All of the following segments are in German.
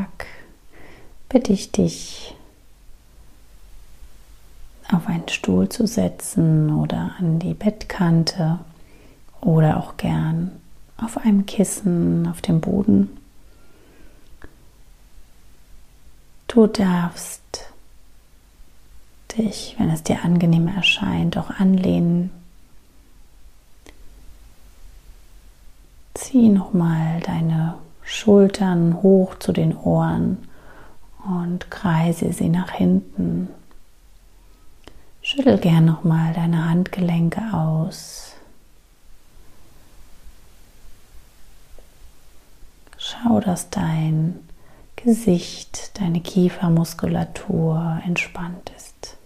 Tag bitte ich dich, auf einen Stuhl zu setzen oder an die Bettkante oder auch gern auf einem Kissen auf dem Boden. Du darfst dich, wenn es dir angenehm erscheint, auch anlehnen. Zieh nochmal deine Schultern hoch zu den Ohren und kreise sie nach hinten. Schüttel gern nochmal deine Handgelenke aus. Schau, dass dein Gesicht, deine Kiefermuskulatur entspannt ist.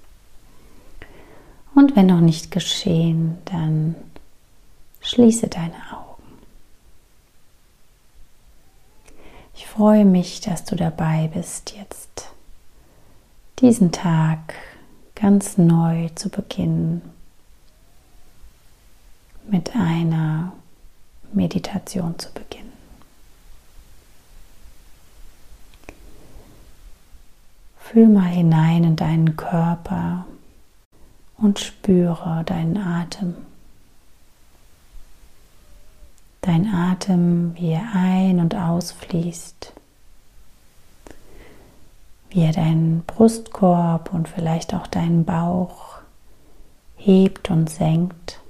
Und wenn noch nicht geschehen, dann schließe deine Augen. Ich freue mich, dass du dabei bist, jetzt diesen Tag ganz neu zu beginnen mit einer Meditation zu beginnen. Fühl mal hinein in deinen Körper und spüre deinen Atem. Dein Atem, wie er ein- und ausfließt, wie er deinen Brustkorb und vielleicht auch deinen Bauch hebt und senkt.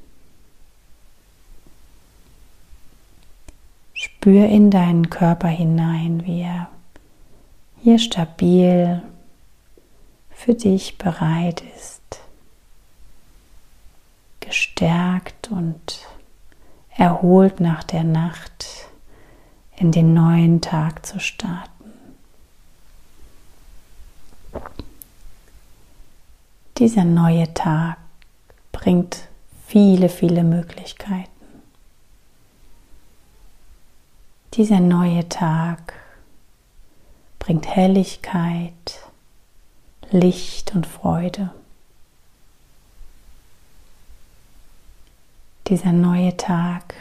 Spür in deinen Körper hinein, wie er hier stabil für dich bereit ist, gestärkt und erholt nach der Nacht in den neuen Tag zu starten. Dieser neue Tag bringt viele, viele Möglichkeiten. Dieser neue Tag bringt Helligkeit, Licht und Freude. Dieser neue Tag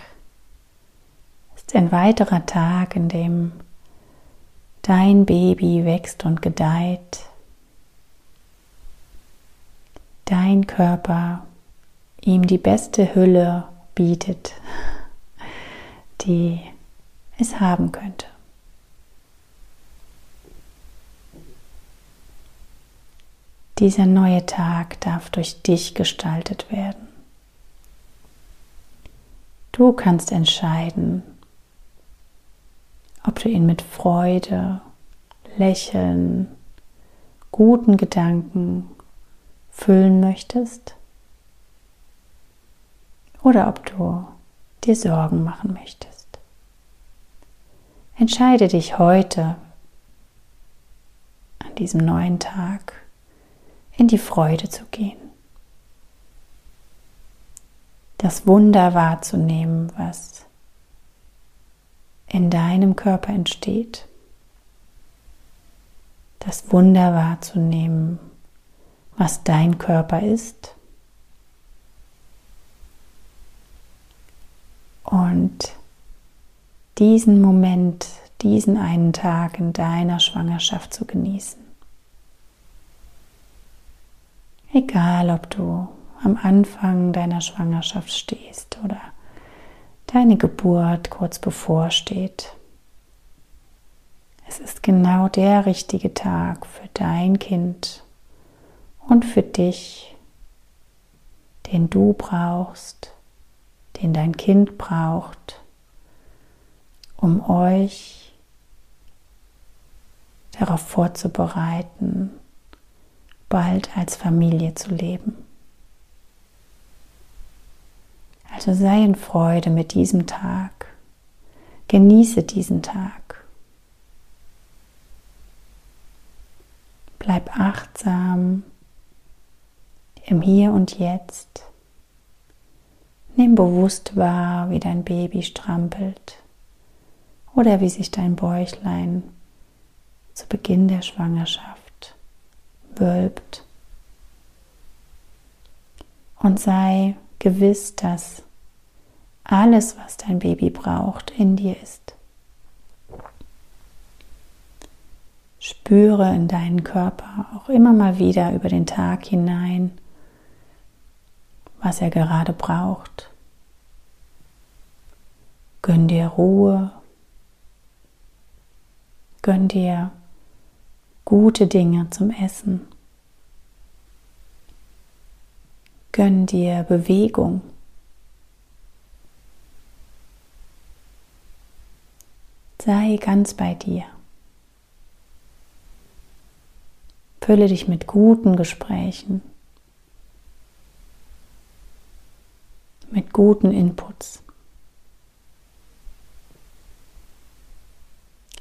ist ein weiterer Tag, in dem dein Baby wächst und gedeiht, dein Körper ihm die beste Hülle bietet, die es haben könnte. Dieser neue Tag darf durch dich gestaltet werden. Du kannst entscheiden, ob du ihn mit Freude, Lächeln, guten Gedanken füllen möchtest oder ob du dir Sorgen machen möchtest. Entscheide dich heute an diesem neuen Tag in die Freude zu gehen. Das Wunder wahrzunehmen, was in deinem Körper entsteht. Das Wunder wahrzunehmen, was dein Körper ist. Und diesen Moment, diesen einen Tag in deiner Schwangerschaft zu genießen. Egal, ob du am Anfang deiner Schwangerschaft stehst oder deine Geburt kurz bevorsteht. Es ist genau der richtige Tag für dein Kind und für dich, den du brauchst, den dein Kind braucht, um euch darauf vorzubereiten, bald als Familie zu leben. Also sei in Freude mit diesem Tag. Genieße diesen Tag. Bleib achtsam im Hier und Jetzt. Nimm bewusst wahr, wie dein Baby strampelt oder wie sich dein Bäuchlein zu Beginn der Schwangerschaft wölbt. Und sei gewiss, dass alles, was dein Baby braucht, in dir ist. Spüre in deinen Körper auch immer mal wieder über den Tag hinein, was er gerade braucht. Gönn dir Ruhe. Gönn dir gute Dinge zum Essen. Gönn dir Bewegung. Sei ganz bei dir. Fülle dich mit guten Gesprächen, mit guten Inputs.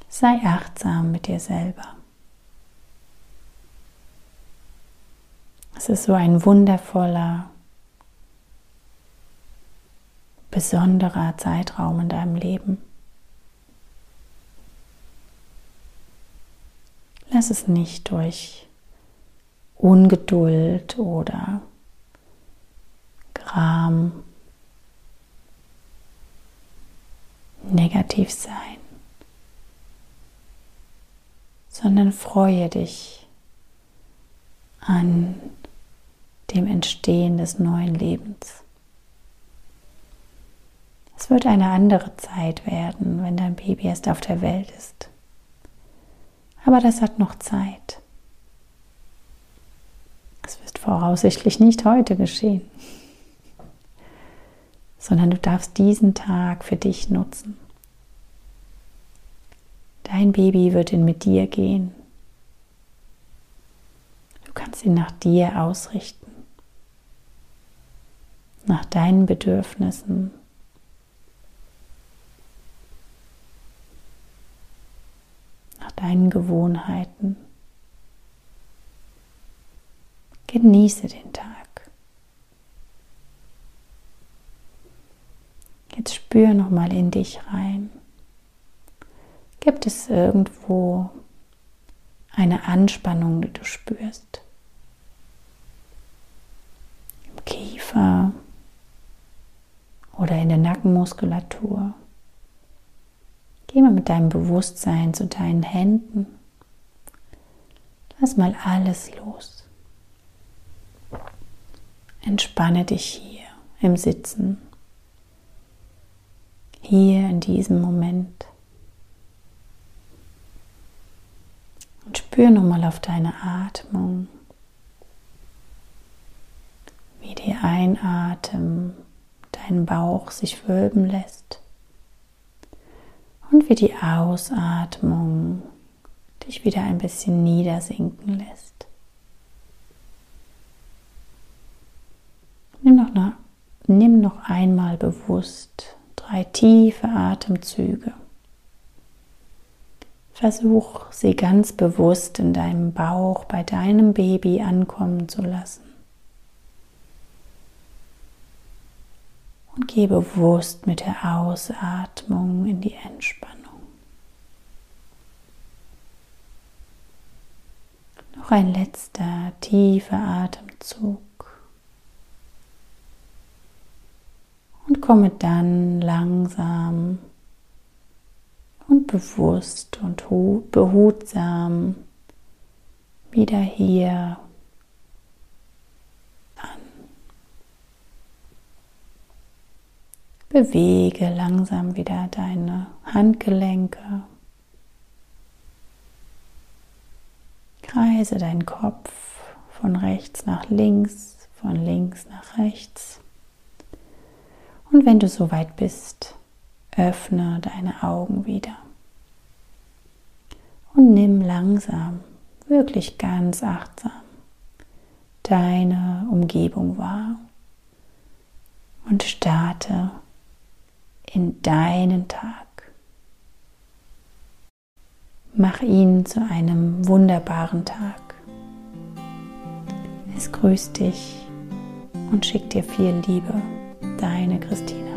Sei achtsam mit dir selber. Es ist so ein wundervoller, besonderer Zeitraum in deinem Leben. Lass es nicht durch Ungeduld oder Gram negativ sein, sondern freue dich an dem Entstehen des neuen Lebens. Es wird eine andere Zeit werden, wenn dein Baby erst auf der Welt ist. Aber das hat noch Zeit. Es wird voraussichtlich nicht heute geschehen, sondern du darfst diesen Tag für dich nutzen. Dein Baby wird ihn mit dir gehen. Du kannst ihn nach dir ausrichten, nach deinen Bedürfnissen. nach deinen Gewohnheiten. Genieße den Tag. Jetzt spür noch mal in dich rein. Gibt es irgendwo eine Anspannung, die du spürst? Im Kiefer oder in der Nackenmuskulatur? Geh mal mit deinem Bewusstsein zu deinen Händen. Lass mal alles los. Entspanne dich hier im Sitzen, hier in diesem Moment. Und spür nochmal auf deine Atmung, wie die Einatmen deinen Bauch sich wölben lässt und wie die Ausatmung dich wieder ein bisschen niedersinken lässt. Nimm noch, noch, nimm noch einmal bewusst drei tiefe Atemzüge. Versuch sie ganz bewusst in deinem Bauch bei deinem Baby ankommen zu lassen. Und geh bewusst mit der Ausatmung in die Entspannung. Noch ein letzter tiefer Atemzug. und komme dann langsam und bewusst und behutsam wieder hier Bewege langsam wieder deine Handgelenke. Kreise deinen Kopf von rechts nach links, von links nach rechts. Und wenn du soweit bist, öffne deine Augen wieder. Und nimm langsam, wirklich ganz achtsam deine Umgebung wahr und starte in deinen Tag. Mach ihn zu einem wunderbaren Tag. Es grüßt dich und schickt dir viel Liebe deine Christine.